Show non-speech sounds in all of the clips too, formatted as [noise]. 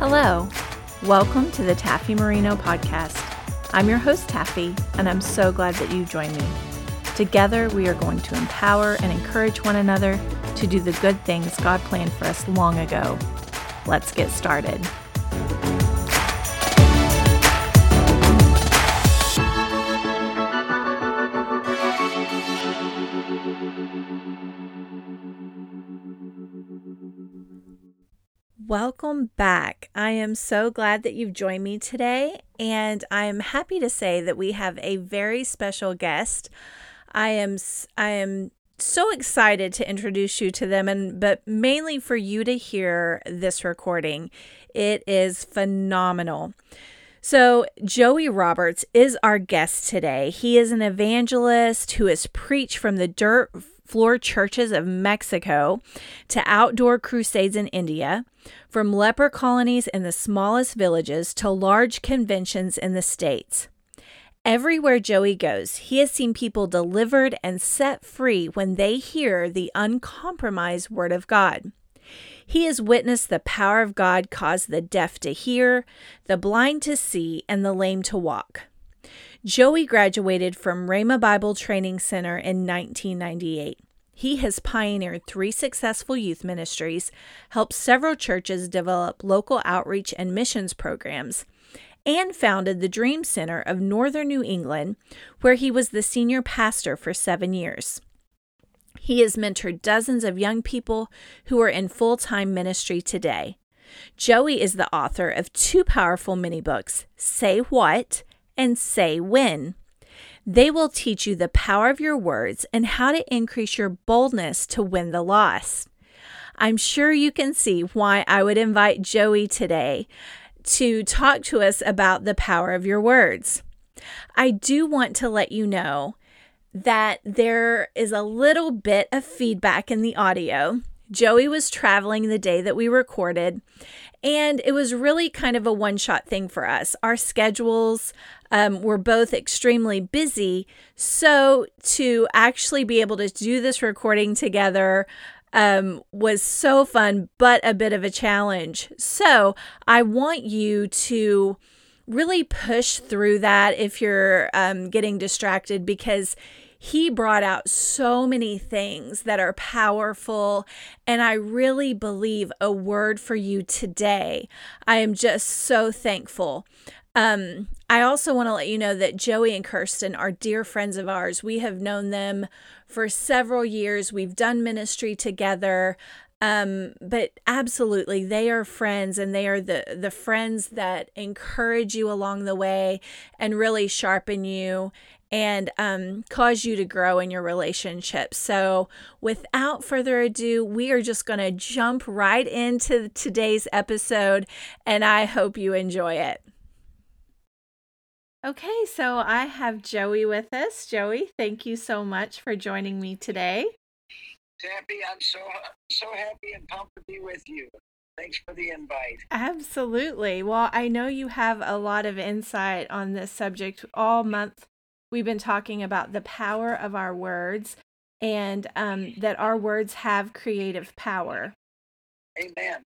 Hello. Welcome to the Taffi Marino podcast. I'm your host, Taffi, and I'm so glad that you joined me. Together, we are going to empower and encourage one another to do the good things God planned for us long ago. Let's get started. Welcome back. I am so glad that you've joined me today, and I'm happy to say that we have a very special guest. I am I am so excited to introduce you to them and but mainly for you to hear this recording. It is phenomenal. So, Joey Roberts is our guest today. He is an evangelist who has preached from the dirt floor churches of Mexico to outdoor crusades in India, from leper colonies in the smallest villages to large conventions in the States. Everywhere Joey goes, he has seen people delivered and set free when they hear the uncompromised Word of God. He has witnessed the power of God cause the deaf to hear, the blind to see, and the lame to walk. Joey graduated from Rhema Bible Training Center in 1998. He has pioneered three successful youth ministries, helped several churches develop local outreach and missions programs, and founded the Dream Center of Northern New England, where he was the senior pastor for seven years. He has mentored dozens of young people who are in full time ministry today. Joey is the author of two powerful mini books, Say What and Say When. They will teach you the power of your words and how to increase your boldness to win the lost. I'm sure you can see why I would invite Joey today to talk to us about the power of your words. I do want to let you know that there is a little bit of feedback in the audio. Joey was traveling the day that we recorded, and it was really kind of a one shot thing for us. Our schedules um, were both extremely busy. So to actually be able to do this recording together um, was so fun, but a bit of a challenge. So I want you to really push through that if you're um, getting distracted because he brought out so many things that are powerful. And I really believe a word for you today. I am just so thankful. Um, I also want to let you know that Joey and Kirsten are dear friends of ours. We have known them for several years. We've done ministry together. Um, but absolutely, they are friends and they are the, the friends that encourage you along the way and really sharpen you and um, cause you to grow in your relationship. So, without further ado, we are just going to jump right into today's episode, and I hope you enjoy it. Okay, so I have Joey with us. Joey, thank you so much for joining me today. Taffi, I'm so so happy and pumped to be with you. Thanks for the invite. Absolutely. Well, I know you have a lot of insight on this subject all month we've been talking about the power of our words and um, that our words have creative power. Amen.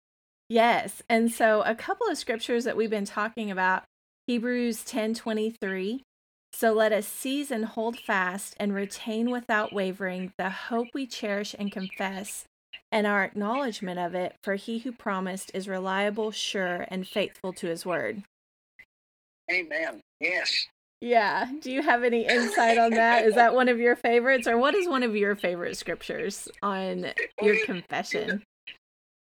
Yes. And so a couple of scriptures that we've been talking about Hebrews 10 23. So let us seize and hold fast and retain without wavering the hope we cherish and confess, and our acknowledgement of it, for he who promised is reliable, sure, and faithful to his word. Amen. Yes. Yeah. Do you have any insight on that? Is that one of your favorites, or what is one of your favorite scriptures on your confession?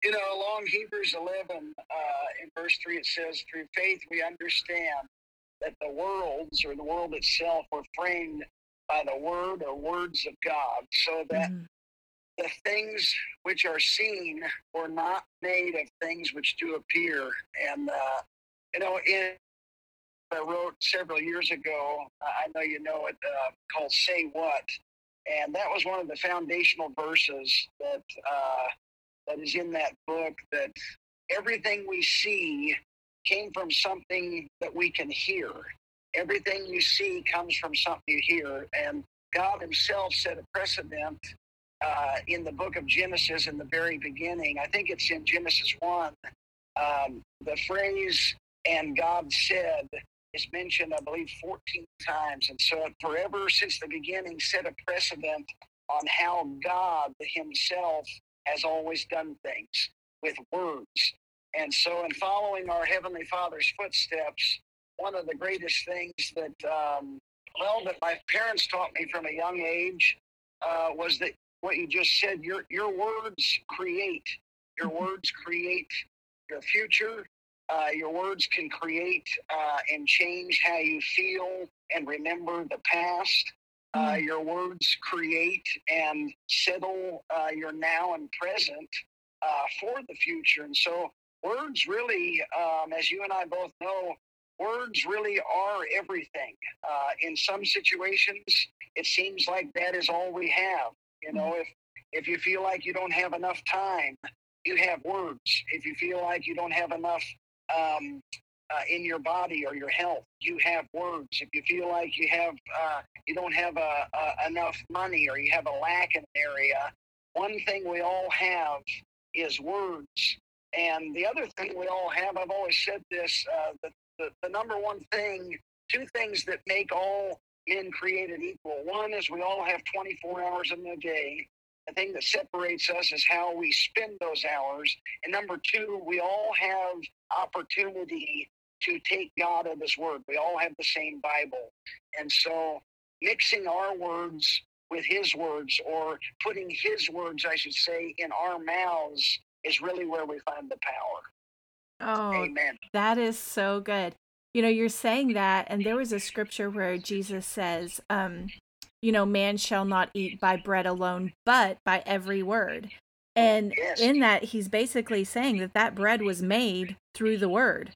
You know, along Hebrews 11, uh, in verse 3, it says, Through faith we understand that the worlds or the world itself were framed by the word or words of God, so that mm. the things which are seen were not made of things which do appear. And, uh, you know, in I wrote several years ago. I know you know it, uh, called "Say What," and that was one of the foundational verses that uh, that is in that book. That everything we see came from something that we can hear. Everything you see comes from something you hear, and God Himself set a precedent uh, in the book of Genesis in the very beginning. I think it's in Genesis one Um, the phrase "and God said" is mentioned, I believe, 14 times, and so it forever since the beginning set a precedent on how God Himself has always done things with words. And so, in following our Heavenly Father's footsteps, one of the greatest things that, um, well, that my parents taught me from a young age uh, was that what you just said, your, your words create. Your mm-hmm. words create your future. Uh, your words can create uh, and change how you feel and remember the past. Uh, mm. your words create and settle uh, your now and present uh, for the future. And so, words really, um, as you and I both know, words really are everything. Uh, in some situations, it seems like that is all we have. You know, if if you feel like you don't have enough time, you have words. If you feel like you don't have enough um, uh, in your body or your health, you have words. If you feel like you have uh, you don't have a, a, enough money or you have a lack in an area, one thing we all have is words. And the other thing we all have, I've always said this, uh, the, the, the number one thing, two things that make all men created equal. One is we all have 24 hours in a day. The thing that separates us is how we spend those hours. And number two, we all have opportunity to take God at His word. We all have the same Bible. And so mixing our words with his words or putting his words, I should say, in our mouths is really where we find the power. Oh, Amen. That is so good. You know, you're saying that, and there was a scripture where Jesus says, um, you know, man shall not eat by bread alone, but by every word. And yes. in that, he's basically saying that that bread was made through the word.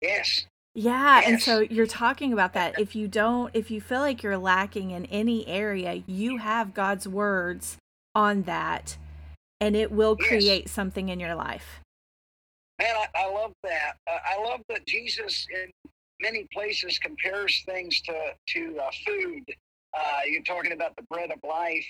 Yes. Yeah, and so you're talking about that. If you don't, if you feel like you're lacking in any area, you have God's words on that, and it will Yes. create something in your life. Man, I, I love that. Uh, I love that Jesus in many places compares things to to uh, food. Uh, you're talking about the bread of life.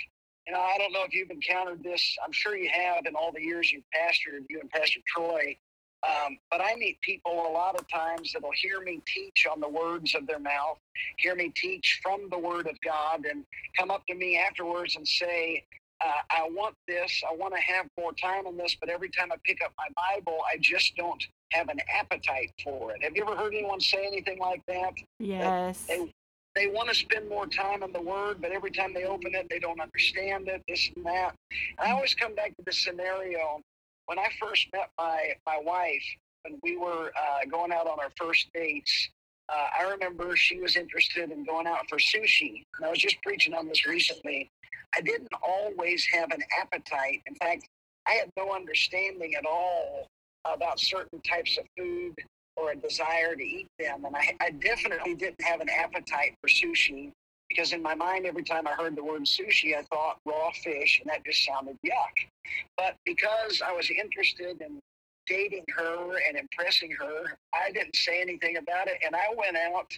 You know, I don't know if you've encountered this. I'm sure you have in all the years you've pastored, you and Pastor Troy. Um, but I meet people a lot of times that'll hear me teach on the words of their mouth, hear me teach from the Word of God, and come up to me afterwards and say, uh, I want this, I want to have more time on this, but every time I pick up my Bible, I just don't have an appetite for it. Have you ever heard anyone say anything like that? Yes. That they, they want to spend more time on the Word, but every time they open it, they don't understand it, this and that. And I always come back to this scenario when I first met my my wife, when we were uh, going out on our first dates, uh, I remember she was interested in going out for sushi. And I was just preaching on this recently. I didn't always have an appetite. In fact, I had no understanding at all about certain types of food or a desire to eat them. And I, I definitely didn't have an appetite for sushi because in my mind, every time I heard the word sushi, I thought raw fish, and that just sounded yuck. But because I was interested in dating her and impressing her, I didn't say anything about it, and I went out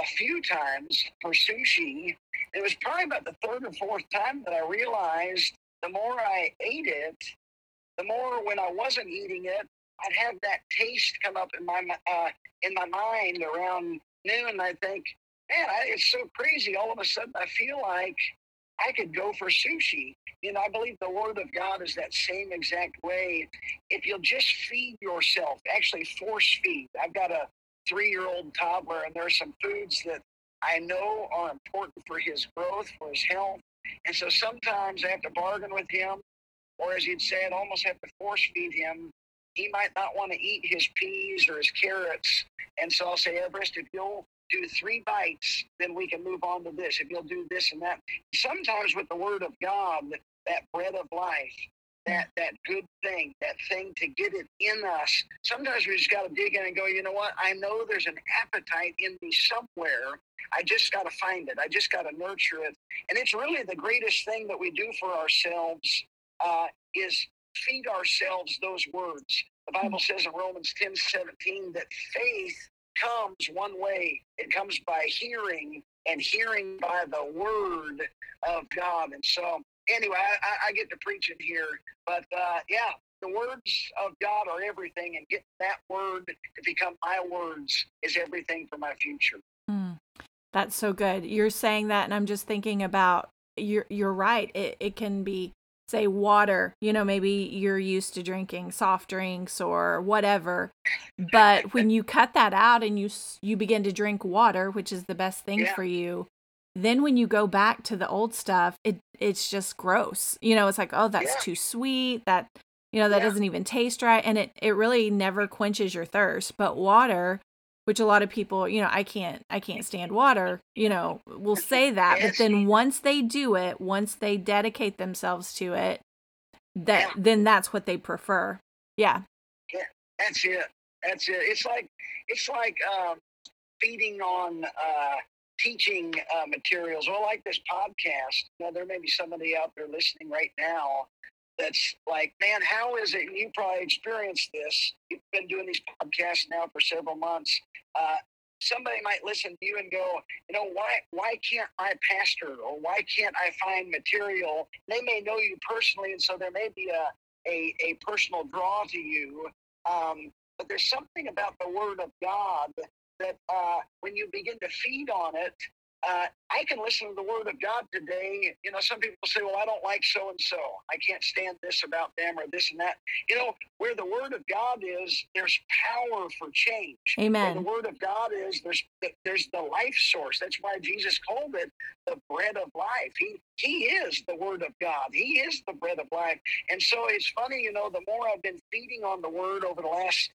a few times for sushi. It was probably about the third or fourth time that I realized the more I ate it, the more when I wasn't eating it, I'd have that taste come up in my uh, in my mind around noon. I think, man, I, it's so crazy. All of a sudden, I feel like I could go for sushi. You know, I believe the word of God is that same exact way. If you'll just feed yourself, actually force feed. I've got a three year old toddler, and there are some foods that I know are important for his growth, for his health. And so sometimes I have to bargain with him, or as you'd say, I'd almost have to force feed him. He might not want to eat his peas or his carrots. And so I'll say, Everest, if you'll do three bites, then we can move on to this. If you'll do this and that. Sometimes with the word of God, that bread of life, that that good thing, that thing to get it in us. Sometimes we just got to dig in and go, you know what? I know there's an appetite in me somewhere. I just got to find it. I just got to nurture it. And it's really the greatest thing that we do for ourselves uh, is feed ourselves those words. The Bible says in Romans 10 17 that faith comes one way it comes by hearing, and hearing by the word of God. And so, anyway, I, I get to preaching here, but uh, yeah, the words of God are everything, and get that word to become my words is everything for my future. Mm, that's so good. You're saying that, and I'm just thinking about you're you're right. It it can be say water. You know, maybe you're used to drinking soft drinks or whatever, but when you cut that out and you you begin to drink water, which is the best thing yeah. for you, then when you go back to the old stuff, it it's just gross. You know, it's like, oh, that's yeah. too sweet. That you know, that yeah. doesn't even taste right. And it, it really never quenches your thirst. But water, which a lot of people, you know, I can't I can't stand water, you know, will say that. But then once they do it, once they dedicate themselves to it, that yeah. then that's what they prefer. Yeah. Yeah, that's it. That's it. It's like it's like um, feeding on uh, teaching uh, materials. Well, like this podcast, Now there may be somebody out there listening right now that's like, man, how is it? You probably experienced this. You've been doing these podcasts now for several months. Uh, somebody might listen to you and go, you know, why why can't I pastor or why can't I find material? They may know you personally, and so there may be a a, a personal draw to you. Um, but there's something about the Word of God that uh, when you begin to feed on it, uh, I can listen to the Word of God today. You know, some people say, well, I don't like so and so. I can't stand this about them or this and that. You know, where the Word of God is, there's power for change. Amen. Where the Word of God is, there's there's the life source. That's why Jesus called it the bread of life. He He is the Word of God. He is the bread of life. And so it's funny, you know, the more I've been feeding on the Word over the last,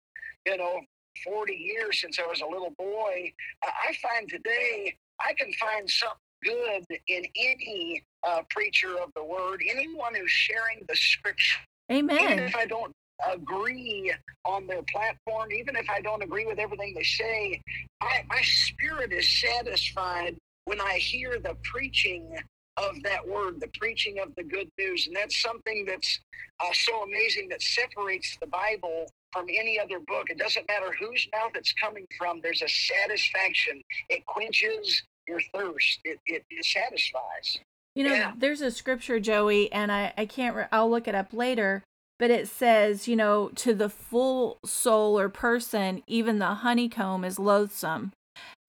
you know, 40 years since I was a little boy, I find today I can find something good in any uh, preacher of the word, anyone who's sharing the scripture. Amen. Even if I don't agree on their platform, even if I don't agree with everything they say, I, my spirit is satisfied when I hear the preaching of that word, the preaching of the good news. And that's something that's uh, so amazing that separates the Bible from any other book. It doesn't matter whose mouth it's coming from, there's a satisfaction. It quenches your thirst, it, it, it satisfies. You know, yeah. there's a scripture, Joey, and I, I can't, re- I'll look it up later, but it says, you know, to the full soul or person, even the honeycomb is loathsome.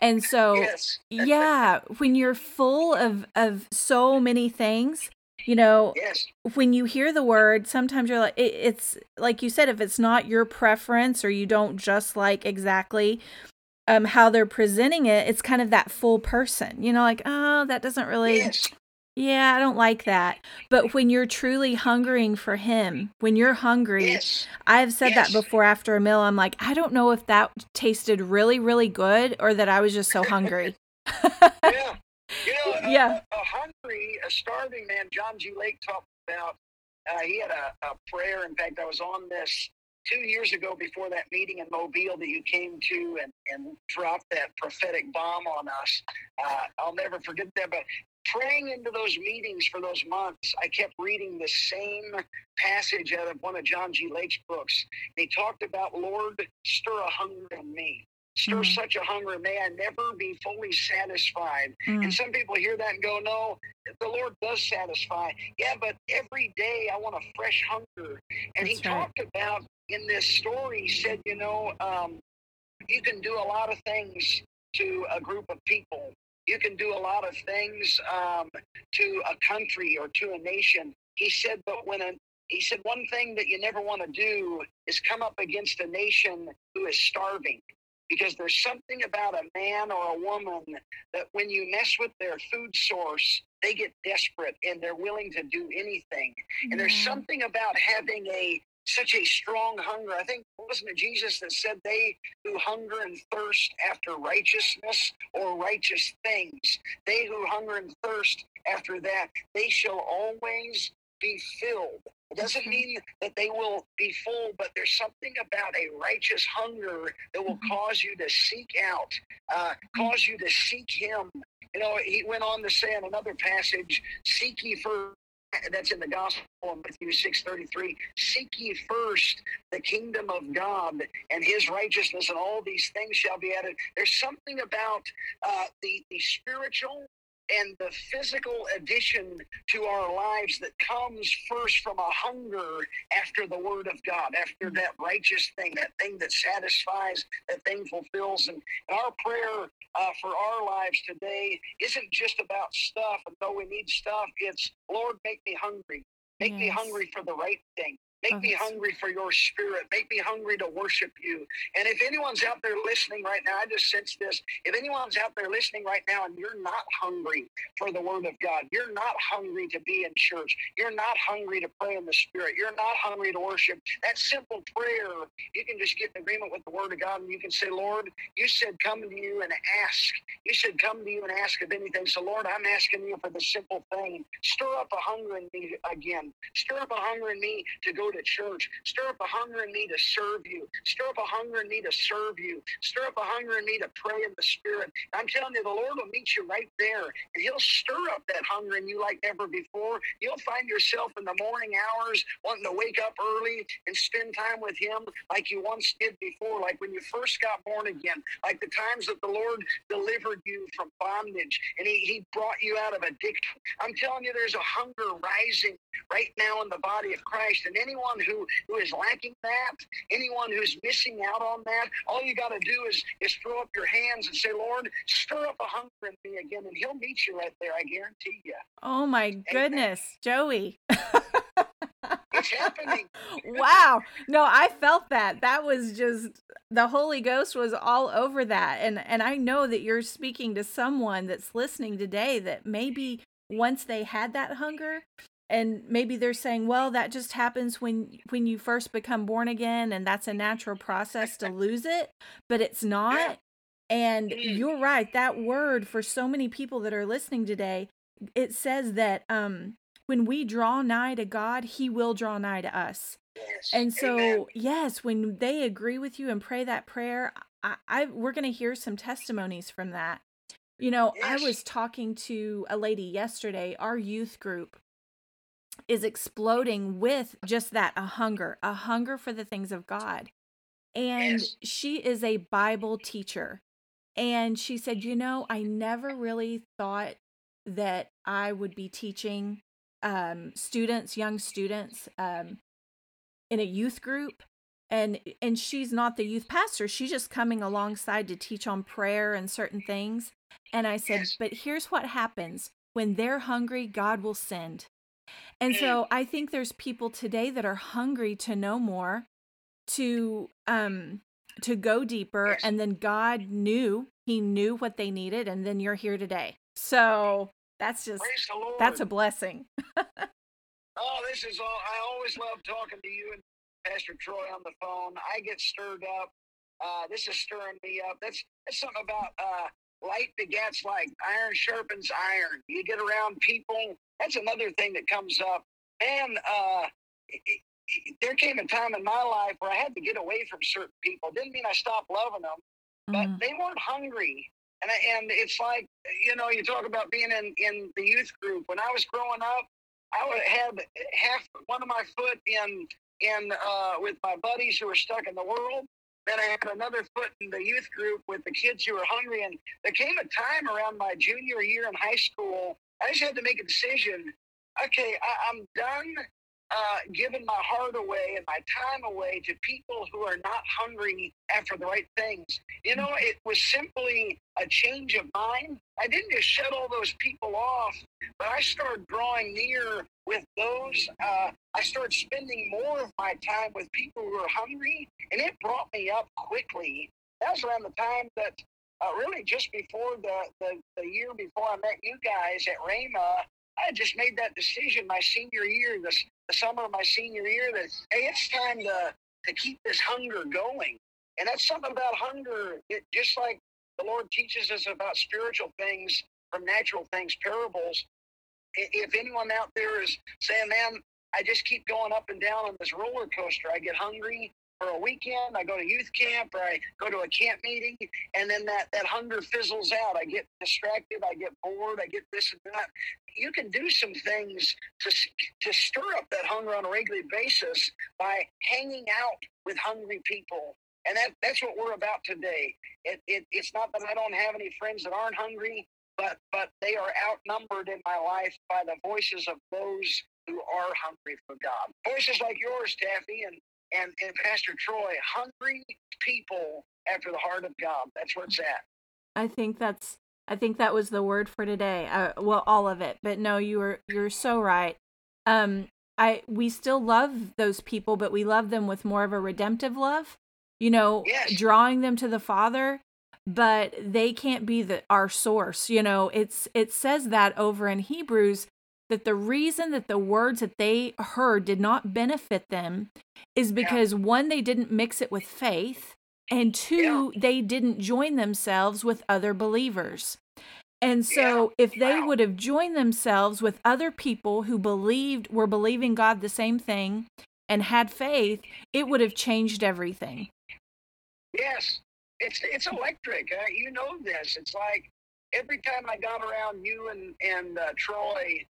And so, yes. yeah, when you're full of, of so many things, you know yes. when you hear the word sometimes you're like it, it's like you said if it's not your preference or you don't just like exactly um how they're presenting it it's kind of that full person you know like oh that doesn't really yes. Yeah i don't like that but when you're truly hungering for him when you're hungry yes. i've said that before after a meal i'm like i don't know if that tasted really really good or that i was just so hungry [laughs] yeah [laughs] you know, yeah. A, a, hungry, a starving man, John G. Lake talked about, uh, he had a, a prayer. In fact, I was on this two years ago before that meeting in Mobile that you came to and, and dropped that prophetic bomb on us. Uh, I'll never forget that. But praying into those meetings for those months, I kept reading the same passage out of one of John G. Lake's books. He talked about, Lord, stir a hunger in me stir mm. such a hunger. May I never be fully satisfied. Mm. And some people hear that and go, no, the Lord does satisfy. Yeah, but every day I want a fresh hunger. And That's he right. talked about in this story, he said, you know, um, you can do a lot of things to a group of people. You can do a lot of things um, to a country or to a nation. He said, but when a he said one thing that you never want to do is come up against a nation who is starving because there's something about a man or a woman that when you mess with their food source, they get desperate and they're willing to do anything. Yeah. And there's something about having a such a strong hunger. I think wasn't it Jesus that said they who hunger and thirst after righteousness or righteous things, they who hunger and thirst after that, they shall always be filled. It doesn't mean that they will be full, but there's something about a righteous hunger that will mm-hmm. cause you to seek out, uh, mm-hmm. cause you to seek Him. You know, he went on to say in another passage, "Seek ye first." That's in the Gospel in Matthew six thirty three. Seek ye first the kingdom of God and His righteousness, and all these things shall be added. There's something about uh, the the spiritual and the physical addition to our lives that comes first from a hunger after the word of God, after that righteous thing, that thing that satisfies, that thing fulfills. And our prayer uh, for our lives today isn't just about stuff, and though we need stuff, it's Lord, make me hungry. Make yes. me hungry for the right thing. Make me hungry for your spirit. Make me hungry to worship you. And if anyone's out there listening right now, I just sense this. If anyone's out there listening right now and you're not hungry for the word of God, you're not hungry to be in church, you're not hungry to pray in the spirit, you're not hungry to worship, that simple prayer, you can just get in agreement with the word of God and you can say, Lord, you said come to you and ask. You said come to you and ask of anything. So, Lord, I'm asking you for the simple thing. Stir up a hunger in me again. Stir up a hunger in me to go to church. Stir up a hunger in me to serve you. Stir up a hunger in me to serve you. Stir up a hunger in me to pray in the Spirit. I'm telling you, the Lord will meet you right there, and He'll stir up that hunger in you like never before. You'll find yourself in the morning hours wanting to wake up early and spend time with Him like you once did before, like when you first got born again, like the times that the Lord delivered you from bondage and He, he brought you out of addiction. I'm telling you, there's a hunger rising right now in the body of Christ, and anyone anyone who, who is lacking that, anyone who's missing out on that, all you got to do is, is throw up your hands and say, Lord, stir up a hunger in me again, and He'll meet you right there. I guarantee you. Oh my goodness, Joey. [laughs] it's happening. wow. No, I felt that. That was just the Holy Ghost was all over that. And and I know that you're speaking to someone that's listening today that maybe once they had that hunger, and maybe they're saying well that just happens when when you first become born again and that's a natural process to lose it but it's not and mm. you're right that word for so many people that are listening today it says that um when we draw nigh to god he will draw nigh to us yes. and so Amen. yes when they agree with you and pray that prayer i, I we're going to hear some testimonies from that you know yes. i was talking to a lady yesterday our youth group is exploding with just that a hunger, a hunger for the things of God. And yes. she is a Bible teacher. And she said, You know, I never really thought that I would be teaching um, students, young students, um, in a youth group. And and she's not the youth pastor. She's just coming alongside to teach on prayer and certain things. And I said, yes. but here's what happens when they're hungry, God will send. And so I think there's people today that are hungry to know more, to um to go deeper and then God knew, he knew what they needed and then you're here today. So that's just that's a blessing. [laughs] oh, this is all I always love talking to you and Pastor Troy on the phone. I get stirred up. Uh, this is stirring me up. That's that's something about uh, light begets like iron sharpens iron. You get around people that's another thing that comes up. And uh, there came a time in my life where I had to get away from certain people. Didn't mean I stopped loving them, but mm-hmm. they weren't hungry. And, and it's like, you know, you talk about being in, in the youth group. When I was growing up, I would had half one of my foot in in uh, with my buddies who were stuck in the world. Then I had another foot in the youth group with the kids who were hungry. And there came a time around my junior year in high school I just had to make a decision. Okay, I, am done uh, giving my heart away and my time away to people who are not hungry after the right things. You know, it was simply a change of mind. I didn't just shut all those people off, but I started drawing near with those. Uh, I started spending more of my time with people who are hungry, and it brought me up quickly. That was around the time that uh, really just before the, the, the year before I met you guys at Rhema, I just made that decision my senior year, the, the summer of my senior year, that hey, it's time to to keep this hunger going. And that's something about hunger. It, just like the Lord teaches us about spiritual things from natural things, parables. If anyone out there is saying, "Man, I just keep going up and down on this roller coaster. I get hungry for a weekend. I go to youth camp or I go to a camp meeting, and then that, that hunger fizzles out. I get distracted. I get bored. I get this and that. You can do some things to, to stir up that hunger on a regular basis by hanging out with hungry people. And that, that's what we're about today. It, it, it's not that I don't have any friends that aren't hungry. but but they are outnumbered in my life by the voices of those who are hungry for God. Voices like yours, Taffi, and and, and Pastor Troy, hungry people after the heart of God. That's where it's at. I think that's I think that was the word for today. Uh, well, all of it, but no, you were you're so right. Um, I we still love those people, but we love them with more of a redemptive love. You know, Yes. drawing them to the Father, but they can't be the our source. You know, it's it says that over in Hebrews that the reason that the words that they heard did not benefit them is because one they didn't mix it with faith and two they didn't join themselves with other believers. And so if they Wow. would have joined themselves with other people who believed were believing God the same thing and had faith, it would have changed everything. Yes, it's it's electric. Uh, you know this. It's like every time I got around you and and uh, Troy,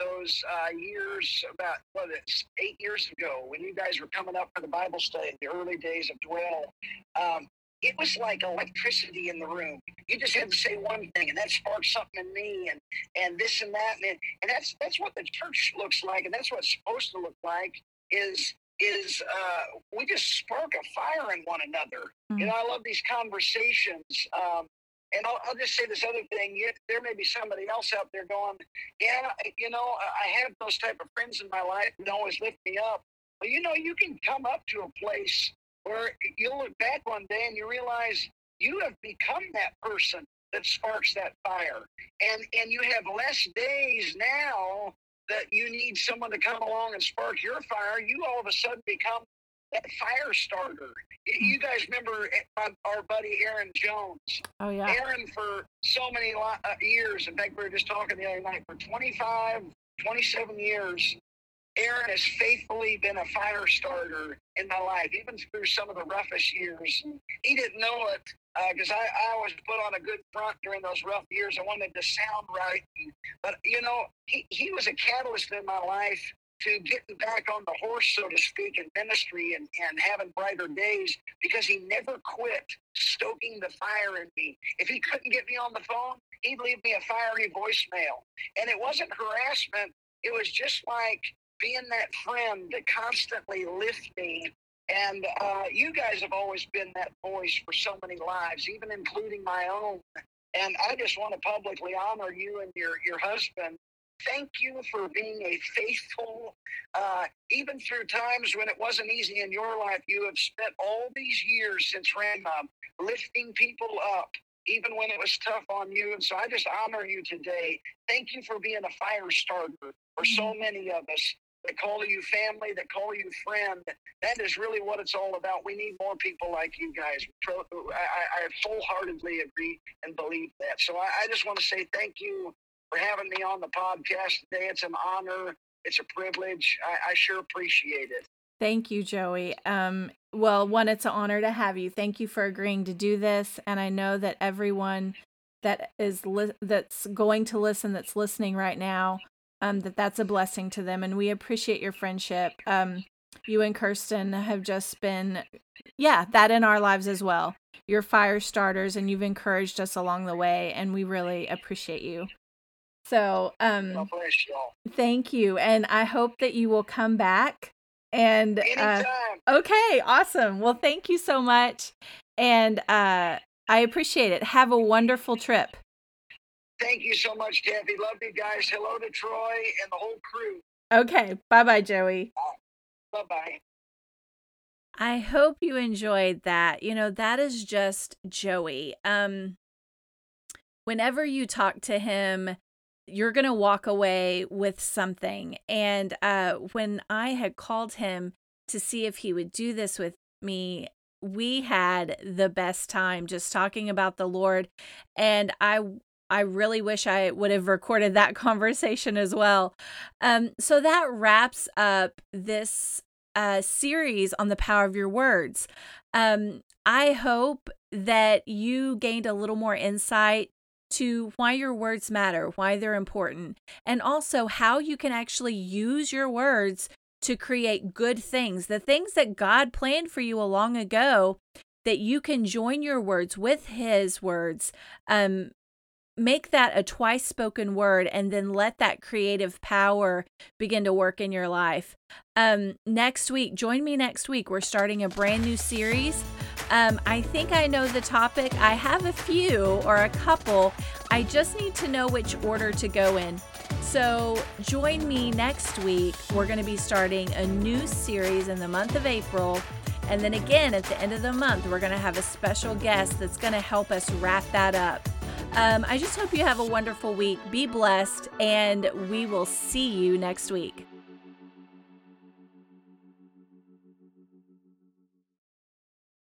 those uh, years about what it's eight years ago when you guys were coming up for the Bible study, the early days of Dwell. Um, it was like electricity in the room. You just had to say one thing, and that sparked something in me, and and this and that, and and that's that's what the church looks like, and that's what it's supposed to look like. Is is uh, we just spark a fire in one another. You know, I love these conversations. Um, and I'll, I'll just say this other thing. You, there may be somebody else out there going, yeah, you know, I have those type of friends in my life who always lift me up. But you know, you can come up to a place where you'll look back one day and you realize you have become that person that sparks that fire. And and you have less days now that you need someone to come along and spark your fire. You all of a sudden become that fire starter. You- You guys remember uh, our buddy Aaron Jones? Oh yeah. Aaron for so many uh, years. In fact, we were just talking the other night for 25, 27 years. Aaron has faithfully been a fire starter in my life, even through some of the roughest years. He didn't know it because I, I always put on a good front during those rough years. I wanted to sound right. But, you know, he, he was a catalyst in my life to getting back on the horse, so to speak, in ministry and, and having brighter days because he never quit stoking the fire in me. If he couldn't get me on the phone, he'd leave me a fiery voicemail. And it wasn't harassment, it was just like being that friend that constantly lift me. And uh, you guys have always been that voice for so many lives, even including my own. And I just want to publicly honor you and your, your husband thank you for being a faithful, uh, even through times when it wasn't easy in your life. You have spent all these years since Rhema lifting people up, even when it was tough on you. And so I just honor you today. Thank you for being a fire starter for so many of us that call you family, that call you friend. That is really what it's all about. We need more people like you guys. I, I I wholeheartedly agree and believe that. So I, I just want to say thank you for having me on the podcast today. It's an honor. It's a privilege. I, I sure appreciate it. Thank you, Joey. Um, well, one, it's an honor to have you. Thank you for agreeing to do this, and I know that everyone that is li- that's going to listen, that's listening right now, um, that that's a blessing to them, and we appreciate your friendship. Um, you and Kirsten have just been, yeah, that in our lives as well. You're fire starters, and you've encouraged us along the way, and we really appreciate you. So, um, God bless y'all. thank you, and I hope that you will come back. And uh, Okay, awesome. Well, thank you so much. And uh I appreciate it. Have a wonderful trip. Thank you so much, Kathy. Love you guys. Hello to Troy and the whole crew. Okay. Bye-bye, Joey. Bye bye. I hope you enjoyed that. You know, that is just Joey. Um whenever you talk to him, you're going to walk away with something. And uh when I had called him to see if he would do this with me, we had the best time just talking about the Lord and I I really wish I would have recorded that [laughs] conversation as well. Um so that wraps up this uh series on the power of your words. Um I hope that you gained a little more insight to why your words matter, why they're important, and also how you can actually use your words to create good things, the things that God planned for you a long ago, that you can join your words with His words, um, make that a twice spoken word and then let that creative power begin to work in your life. Um, next week, join me next week. We're starting a brand new series. Um, I think I know the topic. I have a few or a couple. I just need to know which order to go in. So join me next week. We're going to be starting a new series in the month of April. And then again, at the end of the month, we're going to have a special guest that's going to help us wrap that up. Um, I just hope you have a wonderful week. Be blessed, and we will see you next week.